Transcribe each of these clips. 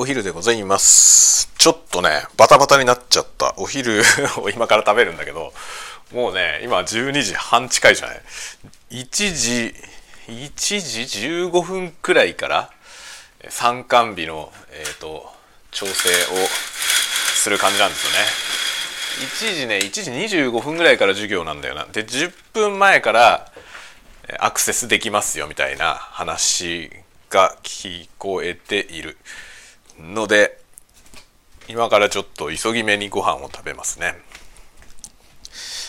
お昼でございます。ちょっとねバタバタになっちゃった。お昼 を今から食べるんだけどもうね今12時半近いじゃない？1時1時15分くらいから参観日の、えーと、調整をする感じなんですよね。1時ね1時25分ぐらいから授業なんだよな。で10分前からアクセスできますよみたいな話が聞こえている。ので今からちょっと急ぎ目にご飯を食べますね。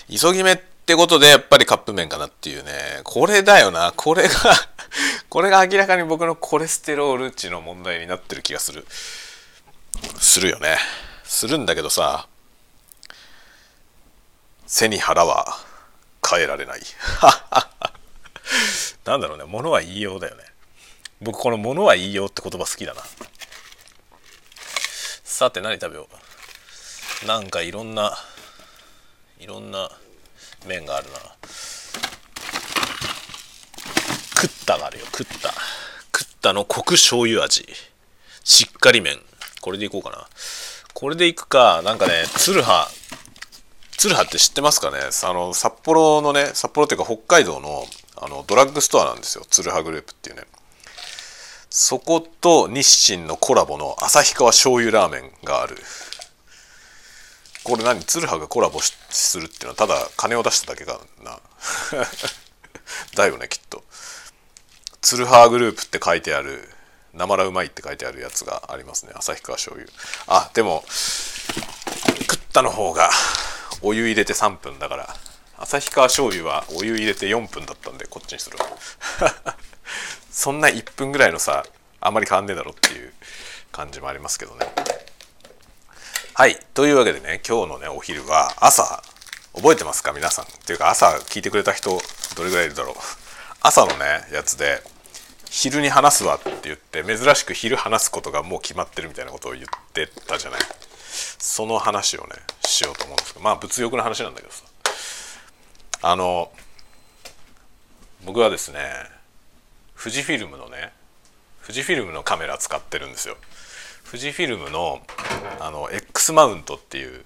急ぎ目ってことでやっぱりカップ麺かなっていうね。これだよな。これが これが明らかに僕のコレステロール値の問題になってる気がする。するよね。するんだけどさ背に腹は変えられない。なんだろうね。物は言いようだよね。僕この物は言いようって言葉好きだな。さて何食べよう。なんかいろんないろんな麺があるな。クッタがあるよクッタクッタのコク醤油味。しっかり麺。これでいこうかな。これでいくか。なんかねツルハツルハって知ってますかね？あの札幌のね札幌っていうか北海道のあのドラッグストアなんですよ。ツルハグループっていうね。そこと日清のコラボの旭川醤油ラーメンがある。これ何？ツルハがコラボするっていうのはただ金を出しただけかな。だよねきっと。ツルハグループって書いてあるなまらうまいって書いてあるやつがありますね旭川醤油。あでも食ったの方がお湯入れて3分だから。旭川醤油はお湯入れて4分だったんでこっちにする そんな1分ぐらいのさあんまり変わんねえだろっていう感じもありますけどね。はいというわけでね今日のねお昼は朝覚えてますか？皆さん。っていうか朝聞いてくれた人どれぐらいいるだろう？朝のねやつで昼に話すわって言って珍しく昼話すことがもう決まってるみたいなことを言ってたじゃない？その話をねしようと思うんですけど。まあ物欲の話なんだけどさ。あの僕はですね富士フィルムのね富士フィルムのカメラ使ってるんですよ。富士フィルムのあの X マウントっていう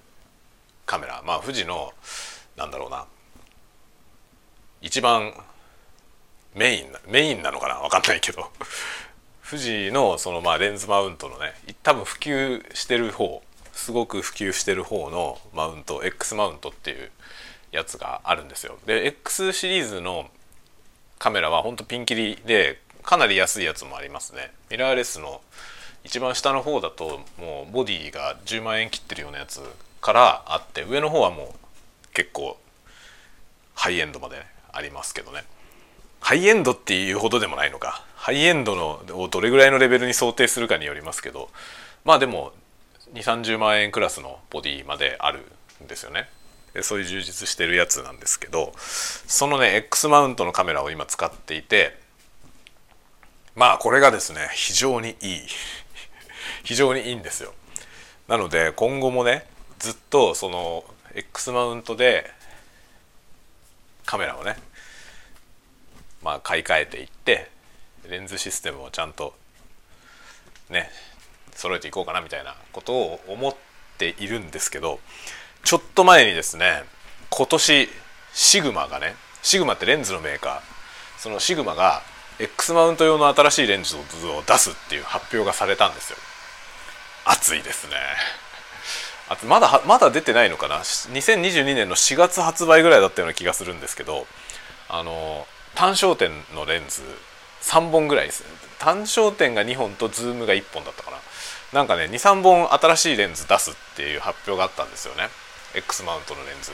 カメラ。まあ富士のなんだろうな。一番メインメインなのかな？分かんないけど。富士のそのまあレンズマウントのね多分普及してる方すごく普及してる方のマウント X マウントっていうやつがあるんですよ。で X シリーズのカメラはほんとピンキリでかなり安いやつもありますね。ミラーレスの一番下の方だともうボディが10万円切ってるようなやつからあって上の方はもう結構ハイエンドまでありますけどね。ハイエンドっていうほどでもないのか。ハイエンドのをどれぐらいのレベルに想定するかによりますけどまあでも2 3 0万円クラスのボディまであるんですよね。そういう充実してるやつなんですけどそのね X マウントのカメラを今使っていてまあこれがですね非常にいい。非常にいいんですよ。なので今後もねずっとその X マウントでカメラをねまあ買い替えていってレンズシステムをちゃんとね揃えていこうかなみたいなことを思っているんですけどちょっと前にですね今年シグマがねシグマってレンズのメーカー。そのシグマが X マウント用の新しいレンズを出すっていう発表がされたんですよ。暑いですね。あとまだまだ出てないのかな？2022年の4月発売ぐらいだったような気がするんですけどあの単焦点のレンズ3本ぐらいです単焦点が2本とズームが1本だったかな。なんかね23本新しいレンズ出すっていう発表があったんですよね。X マウントのレンズ。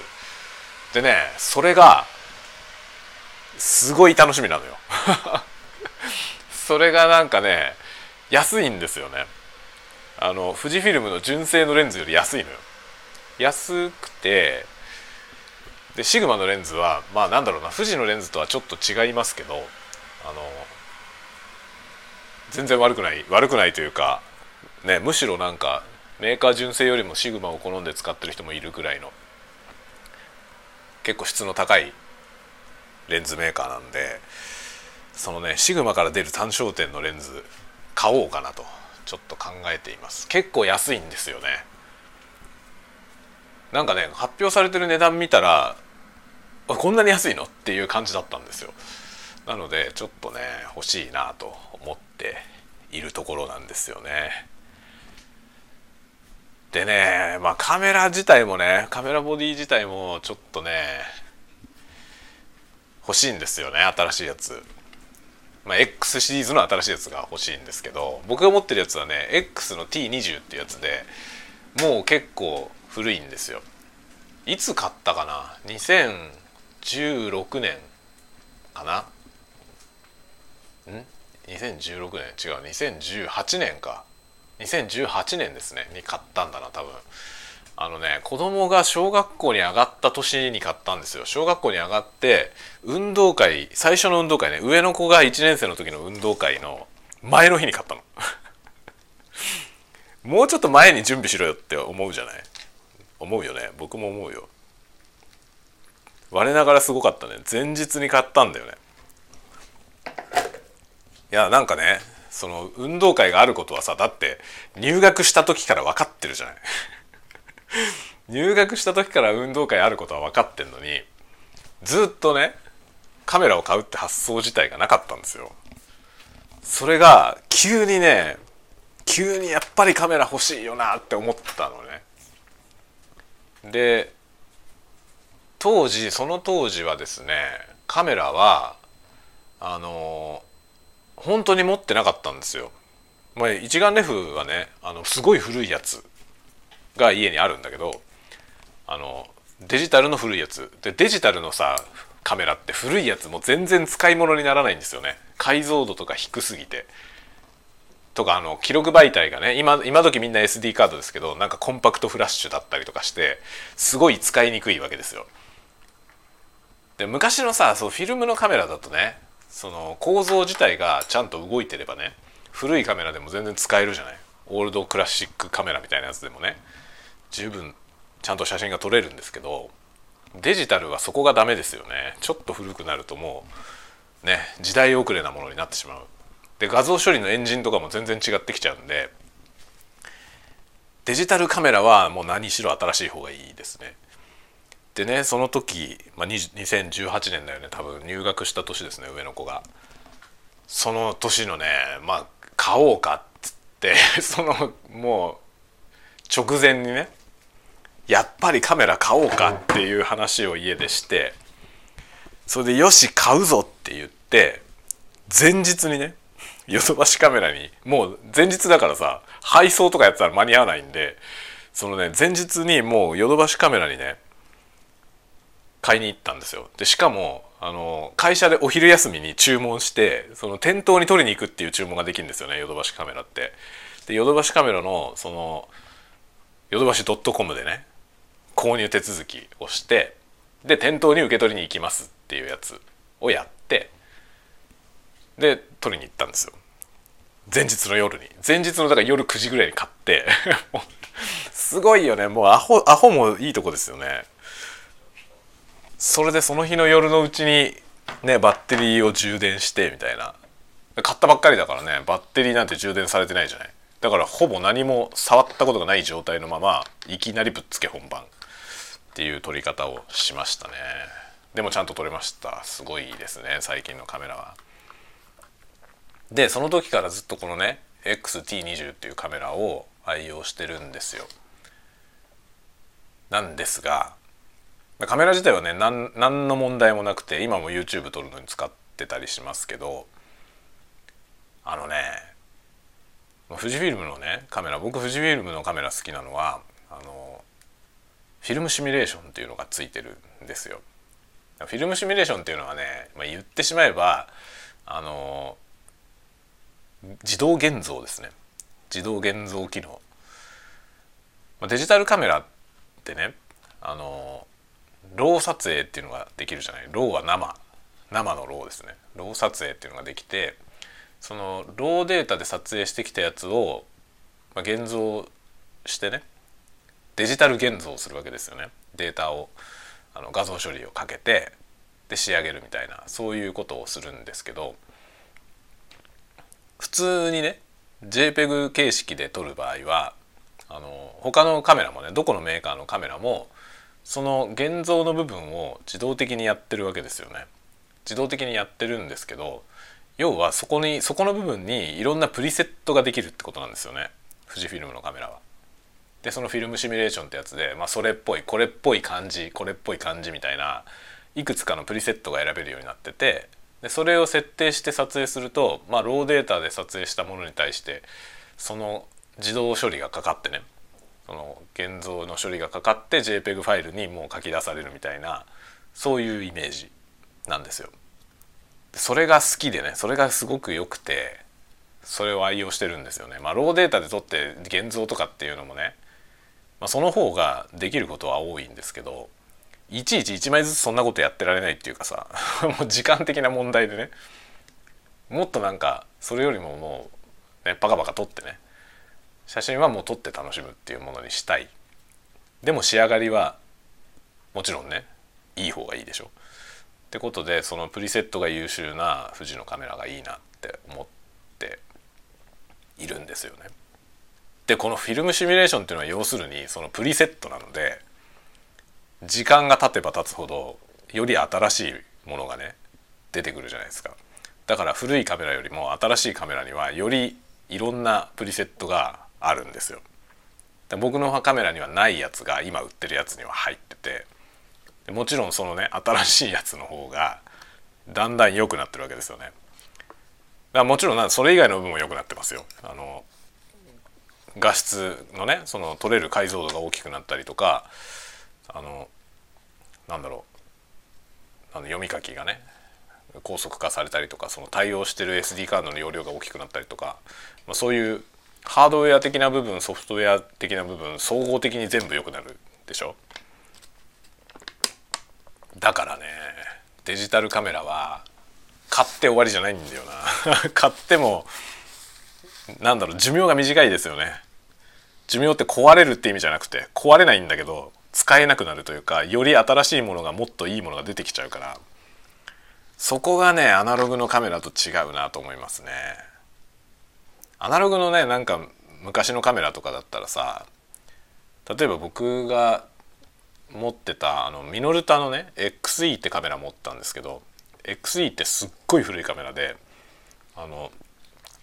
でねそれがすごい楽しみなのよ。それがなんかね安いんですよね。あの富士フィルムの純正のレンズより安いのよ。安くてでシグマのレンズはまあなんだろうな富士のレンズとはちょっと違いますけどあの全然悪くない悪くないというかねむしろなんかメーカー純正よりもシグマを好んで使ってる人もいるぐらいの結構質の高いレンズメーカーなんでそのねシグマから出る単焦点のレンズ買おうかなとちょっと考えています。結構安いんですよね。なんかね発表されてる値段見たらこんなに安いの？っていう感じだったんですよ。なのでちょっとね欲しいなと思っているところなんですよね。でねまあカメラ自体もねカメラボディ自体もちょっとね欲しいんですよね新しいやつ。まあ、X シリーズの新しいやつが欲しいんですけど僕が持ってるやつはね X の T20 っていうやつでもう結構古いんですよ。いつ買ったかな？2016年かな？ん？2016年？違う2018年か。2018年ですねに買ったんだな多分。あのね子供が小学校に上がった年に買ったんですよ。小学校に上がって運動会最初の運動会ね上の子が1年生の時の運動会の前の日に買ったの。もうちょっと前に準備しろよって思うじゃない？思うよね。僕も思うよ。我ながらすごかったね。前日に買ったんだよね。いやなんかねその運動会があることはさだって入学した時から分かってるじゃない。入学した時から運動会あることは分かってんのにずっとねカメラを買うって発想自体がなかったんですよ。それが急にね急にやっぱりカメラ欲しいよなって思ったのね。で当時その当時はですねカメラはあの本当に持ってなかったんですよ。まあ、一眼レフはねあのすごい古いやつが家にあるんだけどあのデジタルの古いやつ。でデジタルのさカメラって古いやつも全然使い物にならないんですよね。解像度とか低すぎて。とかあの記録媒体がね今今時みんな SD カードですけどなんかコンパクトフラッシュだったりとかしてすごい使いにくいわけですよ。で昔のさそうフィルムのカメラだとねその構造自体がちゃんと動いてればね古いカメラでも全然使えるじゃない？オールドクラシックカメラみたいなやつでもね十分ちゃんと写真が撮れるんですけどデジタルはそこがダメですよね。ちょっと古くなるともうね時代遅れなものになってしまう。で画像処理のエンジンとかも全然違ってきちゃうんでデジタルカメラはもう何しろ新しい方がいいですね。でねその時、まあ、2018年だよね。多分入学した年ですね上の子が。その年のねまあ買おうかっつって そのもう直前にねやっぱりカメラ買おうかっていう話を家でしてそれでよし買うぞって言って前日にねヨドバシカメラにもう前日だからさ配送とかやってたら間に合わないんでそのね前日にもうヨドバシカメラにね買いに行ったんですよ。でしかもあの会社でお昼休みに注文してその店頭に取りに行くっていう注文ができるんですよねヨドバシカメラって。でヨドバシカメラのそのヨドバシ .com でね購入手続きをしてで店頭に受け取りに行きますっていうやつをやってで取りに行ったんですよ。前日の夜に。前日のだから夜9時ぐらいに買って すごいよね。もうアホアホもいいとこですよね。それでその日の夜のうちにねバッテリーを充電してみたいな。買ったばっかりだからね。バッテリーなんて充電されてないじゃない。だからほぼ何も触ったことがない状態のままいきなりぶっつけ本番。っていう撮り方をしましたね。でもちゃんと撮れました。すごいですね最近のカメラは。でその時からずっとこのね XT20 っていうカメラを愛用してるんですよ。なんですがカメラ自体はね何何の問題もなくて今も YouTube 撮るのに使ってたりしますけどあのね富士フィルムのねカメラ僕富士フィルムのカメラ好きなのはあのフィルムシミュレーションっていうのがついてるんですよ。フィルムシミュレーションっていうのはね、まあ、言ってしまえばあの自動現像ですね自動現像機能デジタルカメラってねあの RAW 撮影っていうのができるじゃない？ RAW は生。生の RAW ですね。 RAW 撮影っていうのができてその RAW データで撮影してきたやつを、まあ、現像してねデジタル現像するわけですよね。データをあの画像処理をかけてで仕上げるみたいなそういうことをするんですけど普通にね JPEG 形式で撮る場合はあの他のカメラもねどこのメーカーのカメラもその現像の部分を自動的にやってるわけですよね。自動的にやってるんですけど要はそこにそこの部分にいろんなプリセットができるってことなんですよね富士フィルムのカメラは。でそのフィルムシミュレーションってやつで、まあ、それっぽいこれっぽい感じこれっぽい感じみたいないくつかのプリセットが選べるようになっててでそれを設定して撮影すると、まあ、ローデータで撮影したものに対してその自動処理がかかってねその現像の処理がかかって JPEG ファイルにもう書き出されるみたいなそういうイメージなんですよ。それが好きでねそれがすごく良くてそれを愛用してるんですよね。まあ、ローデータで撮って現像とかっていうのもね、まあ、その方ができることは多いんですけどいちいち1枚ずつそんなことやってられないっていうかさ もう時間的な問題でねもっとなんかそれよりももうねパカパカ撮ってね写真はもう撮って楽しむっていうものにしたいでも仕上がりはもちろんねいい方がいいでしょってことでそのプリセットが優秀な富士のカメラがいいなって思っているんですよね。でこのフィルムシミュレーションっていうのは要するにそのプリセットなので時間が経てば経つほどより新しいものがね出てくるじゃないですか。だから古いカメラよりも新しいカメラにはよりいろんなプリセットがあるんですよ。僕のカメラにはないやつが今売ってるやつには入っててもちろんそのね新しいやつの方がだんだん良くなってるわけですよね。だもちろんそれ以外の部分も良くなってますよ。あの画質のねその撮れる解像度が大きくなったりとかあのなんだろうあの読み書きがね高速化されたりとかその対応してる SD カードの容量が大きくなったりとか、まあ、そういうハードウェア的な部分ソフトウェア的な部分総合的に全部良くなるでしょ？だからねデジタルカメラは買って終わりじゃないんだよな。買ってもなんだろう寿命が短いですよね。寿命って壊れるって意味じゃなくて壊れないんだけど使えなくなるというかより新しいものがもっといいものが出てきちゃうから。そこがねアナログのカメラと違うなと思いますね。アナログのねなんか昔のカメラとかだったらさ例えば僕が持ってたあのミノルタのね XE ってカメラ持ったんですけど XE ってすっごい古いカメラであの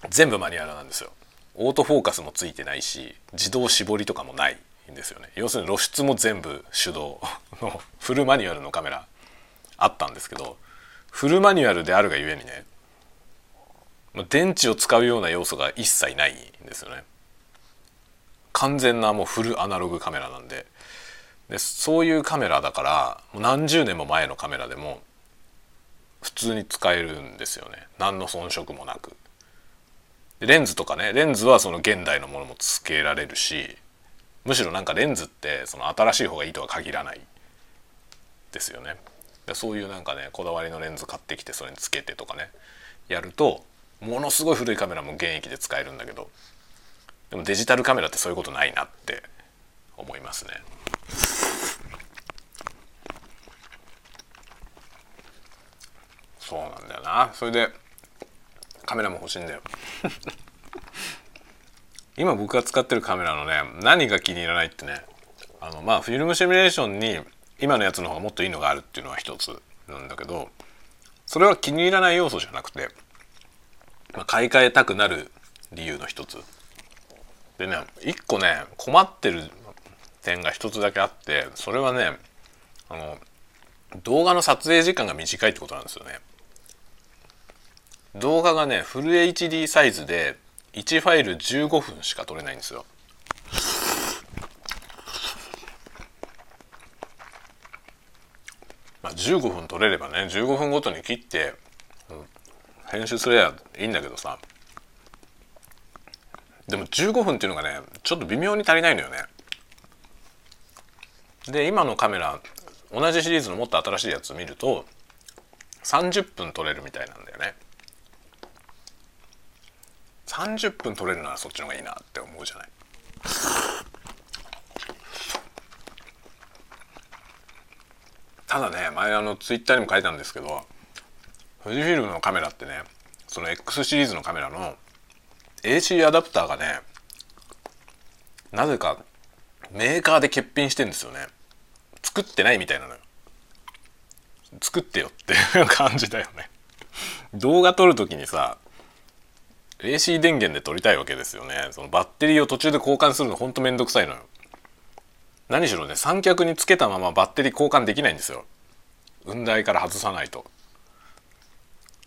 全部マニュアルなんですよ。オートフォーカスもついてないし自動絞りとかもないんですよね。要するに露出も全部手動の フルマニュアルのカメラあったんですけどフルマニュアルであるがゆえにね電池を使うような要素が一切ないんですよね。完全なもうフルアナログカメラなんで。でそういうカメラだからもう何十年も前のカメラでも普通に使えるんですよね。何の遜色もなく。レンズとかねレンズはその現代のものもつけられるしむしろなんかレンズってその新しい方がいいとは限らない。ですよね。そういうなんかねこだわりのレンズ買ってきてそれにつけてとかねやるとものすごい古いカメラも現役で使えるんだけどでもデジタルカメラってそういうことないなって思いますね。そうなんだよなそれでカメラも欲しいんだよ 今僕が使ってるカメラのね何が気に入らないってねあのまあフィルムシミュレーションに今のやつの方がもっといいのがあるっていうのは一つなんだけどそれは気に入らない要素じゃなくて、まあ、買い替えたくなる理由の一つでね一個ね困ってる点が一つだけあってそれはねあの動画の撮影時間が短いってことなんですよね。動画がねフル HD サイズで1ファイル15分しか撮れないんですよ。まあ、15分撮れればね15分ごとに切って、編集すればいいんだけどさでも15分っていうのがねちょっと微妙に足りないのよね。で今のカメラ同じシリーズのもっと新しいやつを見ると30分撮れるみたいなんだよね。30分取れるならそっちの方がいいなって思うじゃないただね前あのツイッターにも書いたんですけど富士フィルムのカメラってねその X シリーズのカメラの AC アダプターがねなぜかメーカーで欠品してんですよね。作ってないみたいなのよ。作ってよっていう 感じだよね。動画撮る時にさ AC 電源で撮りたいわけですよね。そのバッテリーを途中で交換するのほんとめんどくさいのよ。何しろね三脚につけたままバッテリー交換できないんですよ。雲台から外さないと。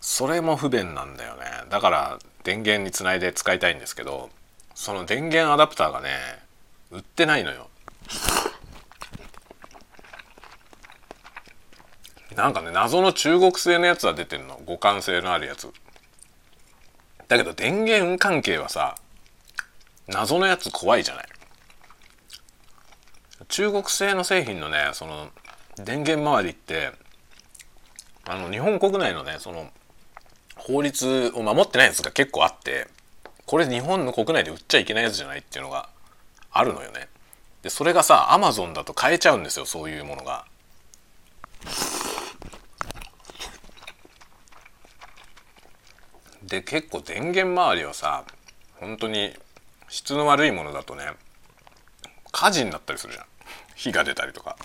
それも不便なんだよね。だから電源につないで使いたいんですけどその電源アダプターがね売ってないのよ。なんかね謎の中国製のやつは出てるの。互換性のあるやつ。だけど電源関係はさ謎のやつ怖いじゃない。中国製の製品のねその電源周りってあの日本国内のねその法律を守ってないやつが結構あってこれ日本の国内で売っちゃいけないやつじゃないっていうのがあるのよね。でそれがさアマゾンだと買えちゃうんですよそういうものが。で結構電源周りはさ本当に質の悪いものだとね火事になったりするじゃん。火が出たりとか。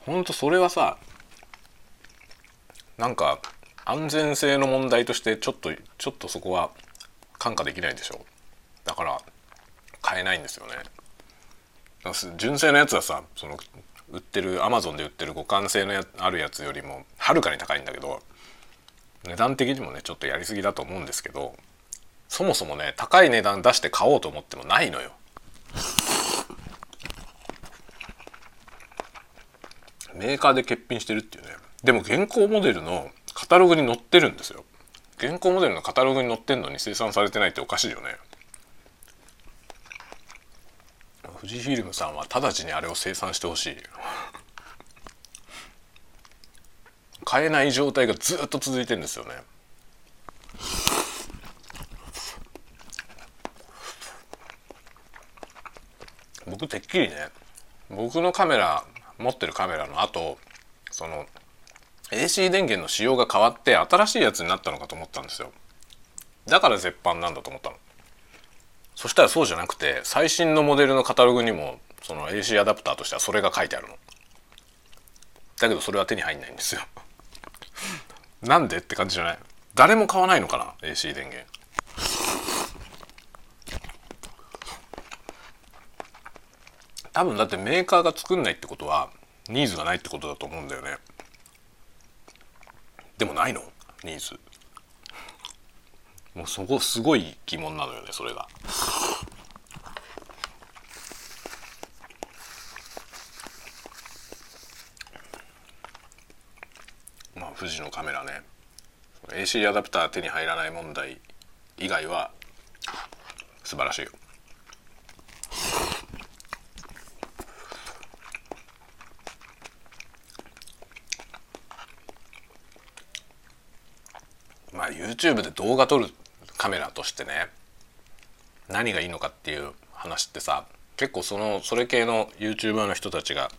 ほんとそれはさなんか安全性の問題としてちょっとちょっとそこは看過できないでしょだから買えないんですよね。純正のやつはさその売ってるアマゾンで売ってる互換性のやあるやつよりもはるかに高いんだけど値段的にもねちょっとやりすぎだと思うんですけどそもそもね高い値段出して買おうと思ってもないのよ。メーカーで欠品してるっていうね。でも現行モデルのカタログに載ってるんですよ。現行モデルのカタログに載ってんのに生産されてないっておかしいよね。富士フィルムさんは直ちにあれを生産してほしい。買えない状態がずっと続いてんですよね。僕てっきりね僕のカメラ持ってるカメラの後その AC 電源の仕様が変わって新しいやつになったのかと思ったんですよ。だから絶版なんだと思ったの。そしたらそうじゃなくて最新のモデルのカタログにもその AC アダプターとしてはそれが書いてあるの。だけどそれは手に入んないんですよ。なんでって感じじゃない。誰も買わないのかな AC 電源。多分だってメーカーが作んないってことはニーズがないってことだと思うんだよね。でもないの？ニーズもうそこすごい疑問なのよねそれが。まあ富士のカメラね。AC アダプター手に入らない問題以外は素晴らしいよまあ YouTube で動画撮るカメラとしてね何がいいのかっていう話ってさ結構そのそれ系の YouTuber の人たちが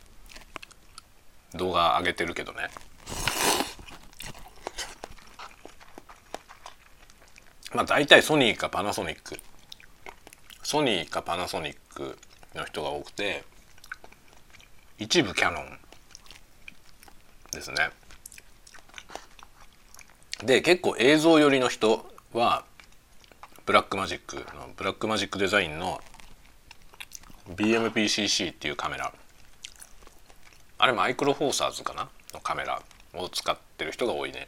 動画上げてるけどね。まあ大体ソニーかパナソニック。ソニーかパナソニックの人が多くて一部キャノンですね。で結構映像寄りの人は Blackmagic の Blackmagic Design の BMPCC っていうカメラ。あれマイクロフォーサーズかな？のカメラを使ってる人が多いね。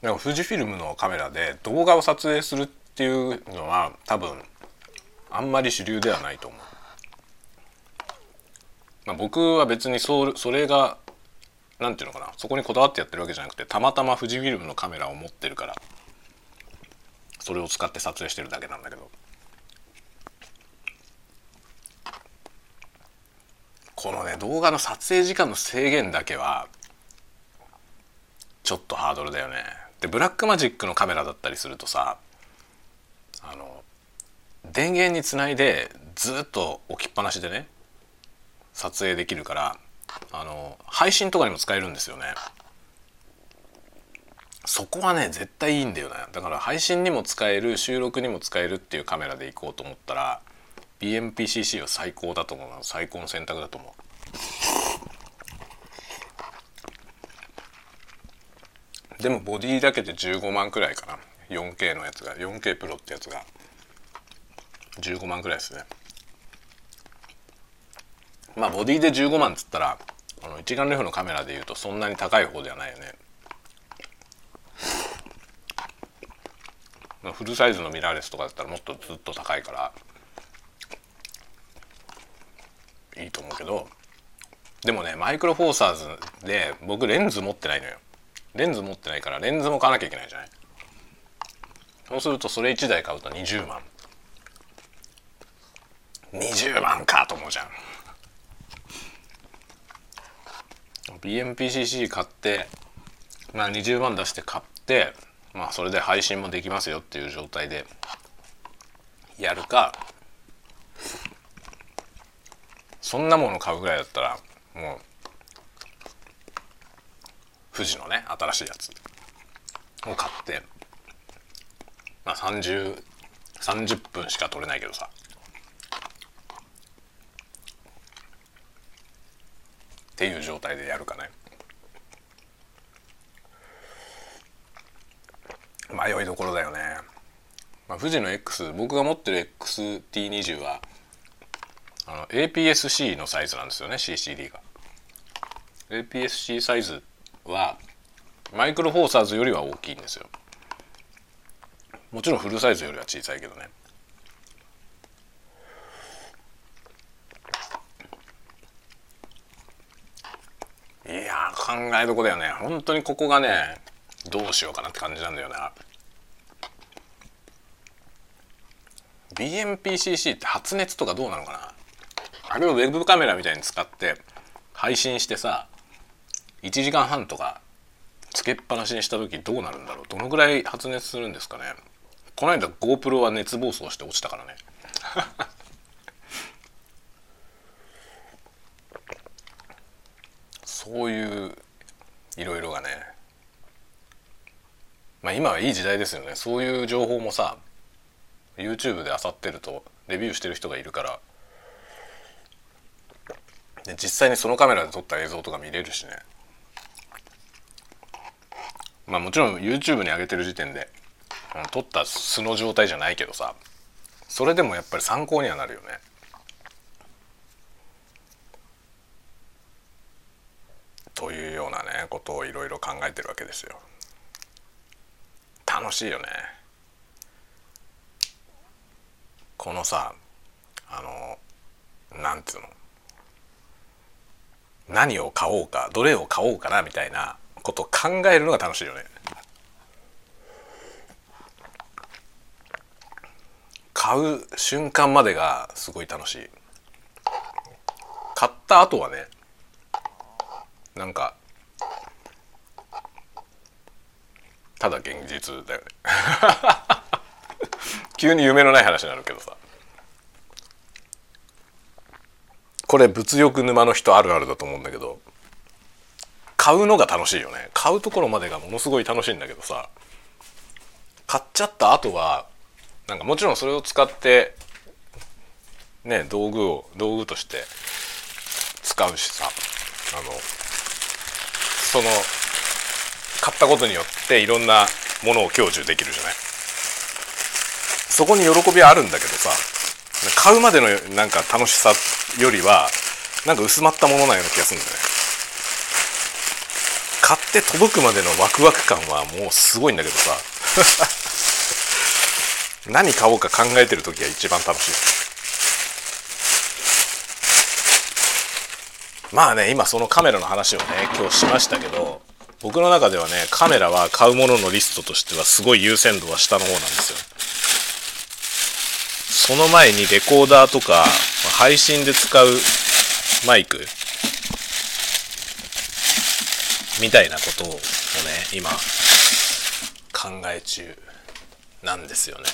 でも富士フィルムのカメラで動画を撮影するっていうのは多分あんまり主流ではないと思う。まあ、僕は別にそそれが何ていうのかなそこにこだわってやってるわけじゃなくてたまたま富士フィルムのカメラを持ってるからそれを使って撮影してるだけなんだけどこのね動画の撮影時間の制限だけはちょっとハードルだよね。でブラックマジックのカメラだったりするとさあの電源につないでずっと置きっぱなしでね撮影できるからあの配信とかにも使えるんですよね。そこはね絶対いいんだよねだから配信にも使える収録にも使えるっていうカメラでいこうと思ったら BMPCC は最高だと思う最高の選択だと思う。でもボディだけで15万くらいかな。4K のやつが 4K プロってやつが。15万くらいですね。まあボディで15万っつったらあの一眼レフのカメラでいうとそんなに高い方ではないよね。フルサイズのミラーレスとかだったらもっとずっと高いからいいと思うけどでもねマイクロフォーサーズで僕レンズ持ってないのよ。レンズ持ってないからレンズも買わなきゃいけないじゃない。そうするとそれ1台買うと20万。20万かと思うじゃん。BMPCC 買ってまあ20万出して買ってまあそれで配信もできますよっていう状態でやるかそんなもの買うぐらいだったらもう富士のね新しいやつを買ってまあ3030 30分しか撮れないけどさ。っていう状態でやるかね。迷いどころだよね、まあ、富士の X 僕が持ってる XT20 はあの APS-C のサイズなんですよね CCD が。APS-C サイズはマイクロフォーサーズよりは大きいんですよ。もちろんフルサイズよりは小さいけどねいや考えどこだよね。本当にここがねどうしようかなって感じなんだよな。BMPCC って発熱とかどうなのかな。あれをウェブカメラみたいに使って配信してさ1時間半とかつけっぱなしにした時どうなるんだろう。どのぐらい発熱するんですかね。この間 GoPro は熱暴走して落ちたからね。そういういろいろがねまあ今はいい時代ですよね。そういう情報もさ YouTube で漁ってるとレビューしてる人がいるからで実際にそのカメラで撮った映像とか見れるしね。まあもちろん YouTube に上げてる時点で撮った素の状態じゃないけどさそれでもやっぱり参考にはなるよね。というようなねことをいろいろ考えてるわけですよ。楽しいよね。このさあのなんていうの？何を買おうかどれを買おうかなみたいなことを考えるのが楽しいよね。買う瞬間までがすごい楽しい。買った後はねなんかただ現実だよね。急に夢のない話になるけどさ。これ物欲沼の人あるあるだと思うんだけど買うのが楽しいよね。買うところまでがものすごい楽しいんだけどさ買っちゃった後はなんかもちろんそれを使ってね道具を道具として使うしさあのその買ったことによっていろんなものを享受できるじゃない？そこに喜びはあるんだけどさ買うまでのなんか楽しさよりはなんか薄まったものなような気がするんだよね。買って届くまでのワクワク感はもうすごいんだけどさ。何買おうか考えてる時が一番楽しい。まあね今そのカメラの話をね今日しましたけど僕の中ではねカメラは買うもののリストとしてはすごい優先度は下の方なんですよ。その前にレコーダーとか配信で使うマイクみたいなことをね今考え中なんですよね。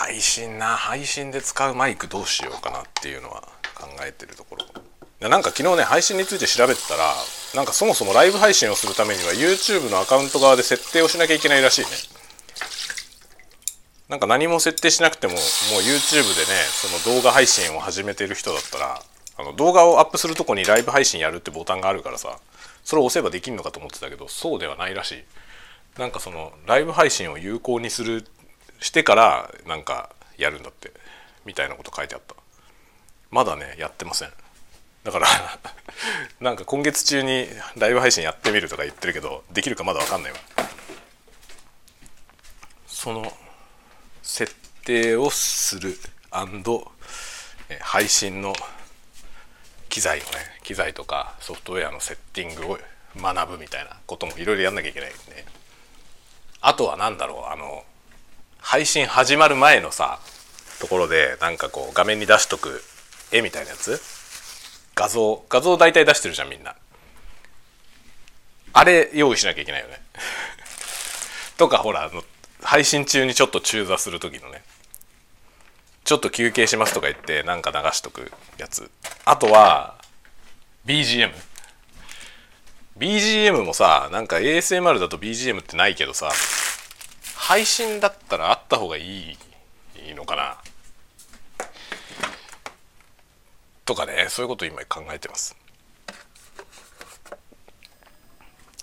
配信な配信で使うマイクどうしようかなっていうのは考えてるところ。なんか昨日ね配信について調べてたらなんかそもそもライブ配信をするためには YouTube のアカウント側で設定をしなきゃいけないらしいね。なんか何も設定しなくてももう YouTube でねその動画配信を始めてる人だったらあの動画をアップするとこにライブ配信やるってボタンがあるからさそれを押せばできるのかと思ってたけどそうではないらしい。なんかそのライブ配信を有効にするしてからなんかやるんだってみたいなこと書いてあった。まだねやってません。だから なんか今月中にライブ配信やってみるとか言ってるけどできるかまだ分かんないわ。その設定をする配信の機材のね機材とかソフトウェアのセッティングを学ぶみたいなこともいろいろやんなきゃいけないんで。あとは何だろうあの配信始まる前のさところでなんかこう画面に出しとく絵みたいなやつ？画像画像大体出してるじゃんみんな。あれ用意しなきゃいけないよね。とかほらあの配信中にちょっと中座する時のね。ちょっと休憩しますとか言ってなんか流しとくやつ。あとは BGM BGM もさなんか ASMR だと BGM ってないけどさ配信だったらあった方がいいのかな？とかねそういうこと今考えてます。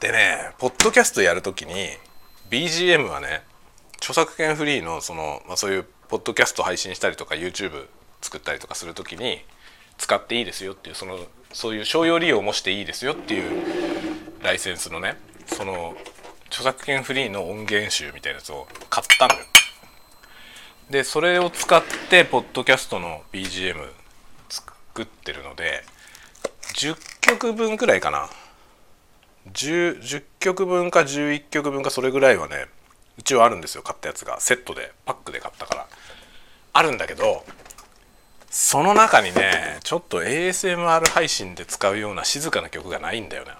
でねポッドキャストやるときに BGM はね著作権フリーのその、まあ、そういうポッドキャスト配信したりとか YouTube 作ったりとかする時に使っていいですよっていうそのそういう商用利用もしていいですよっていうライセンスのねその著作権フリーの音源集みたいなやつを買ったのよ。でそれを使ってポッドキャストの BGM 作ってるので10曲分くらいかな。10, 10曲分か11曲分かそれぐらいはねうちはあるんですよ買ったやつが。セットでパックで買ったから。あるんだけどその中にねちょっと ASMR 配信で使うような静かな曲がないんだよね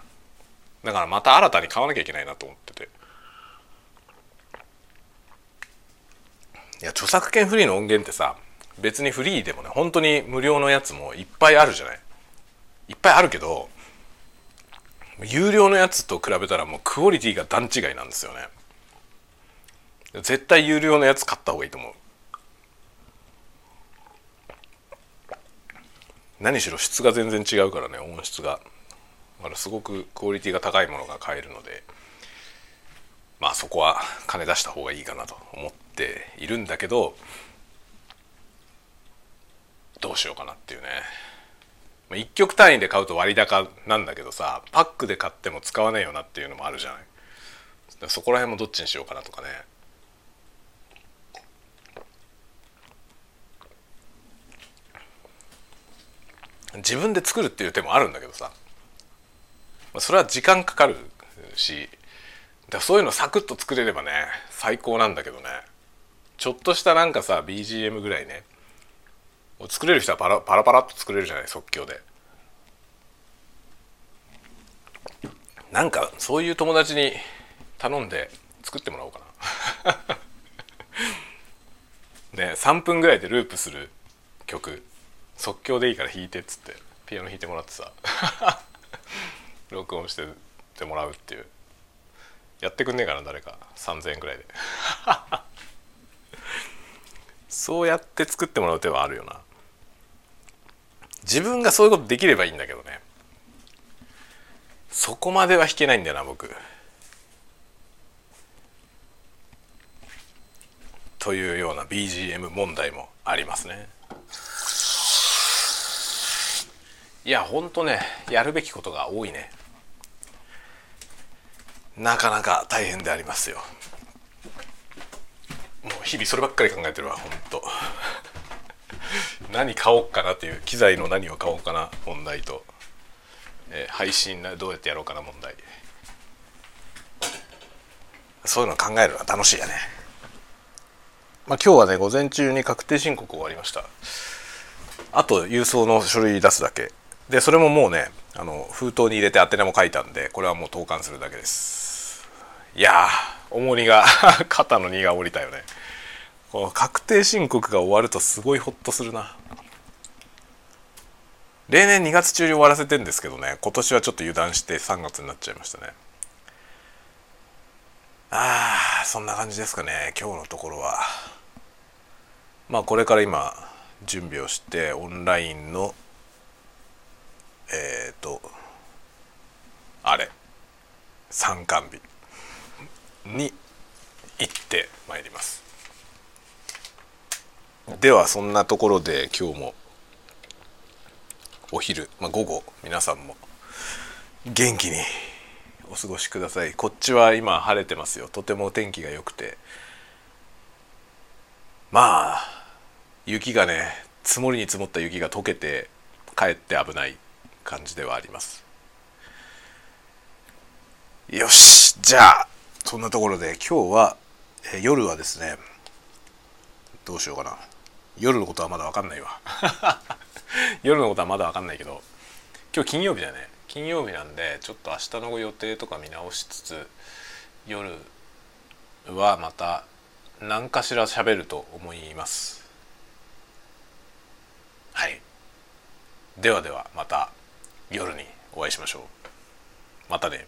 だからまた新たに買わなきゃいけないなと思ってて。いや著作権フリーの音源ってさ別にフリーでもね本当に無料のやつもいっぱいあるじゃない。いっぱいあるけど有料のやつと比べたらもうクオリティが段違いなんですよね。絶対有料のやつ買った方がいいと思う。何しろ質が全然違うからね音質が。だからすごくクオリティが高いものが買えるのでまあそこは金出した方がいいかなと思っているんだけどどうしようかなっていうね。1曲単位で買うと割高なんだけどさパックで買っても使わねえよなっていうのもあるじゃない。そこら辺もどっちにしようかなとかね。自分で作るっていう手もあるんだけどさ。それは時間かかるしだそういうのサクッと作れればね最高なんだけどね。ちょっとしたなんかさ BGM ぐらいね作れる人はパラパラパラっと作れるじゃない即興で。なんかそういう友達に頼んで作ってもらおうかな。ね3分ぐらいでループする曲。即興でいいから弾いてっつってピアノ弾いてもらってさ。録音しててもらうっていう。やってくんねえかな誰か。3,000円ぐらいで。そうやって作ってもらう手はあるよな。自分がそういうことできればいいんだけどね。そこまでは弾けないんだよな僕。というような BGM 問題もありますね。いやほんとねやるべきことが多いね。なかなか大変でありますよ。もう日々そればっかり考えてるわほんと何買おうかなっていう機材の何を買おうかな問題と、えー、配信どうやってやろうかな問題。そういうの考えるのは楽しいやね。まあ今日はね午前中に確定申告終わりました。あと郵送の書類出すだけ。でそれももうねあの封筒に入れて宛名も書いたんでこれはもう投函するだけです。いや重荷が 肩の荷が下りたよね。この確定申告が終わるとすごいホッとするな。例年2月中に終わらせてんですけどね今年はちょっと油断して3月になっちゃいましたね。ああそんな感じですかね今日のところは。まあこれから今準備をしてオンラインのえっ、ー、とあれ参観日に行ってまいります。ではそんなところで今日もお昼、まあ、午後皆さんも元気にお過ごしください。こっちは今晴れてますよ。とても天気が良くて。まあ雪がね積もりに積もった雪が溶けてかえって危ない。感じではあります。よしじゃあそんなところで今日は、え夜はですねどうしようかな。夜のことはまだ分かんないわ。夜のことはまだ分かんないけど今日金曜日だね。金曜日なんでちょっと明日の予定とか見直しつつ夜はまた何かしら喋ると思います。はい。ではではまた。夜にお会いしましょう。またね。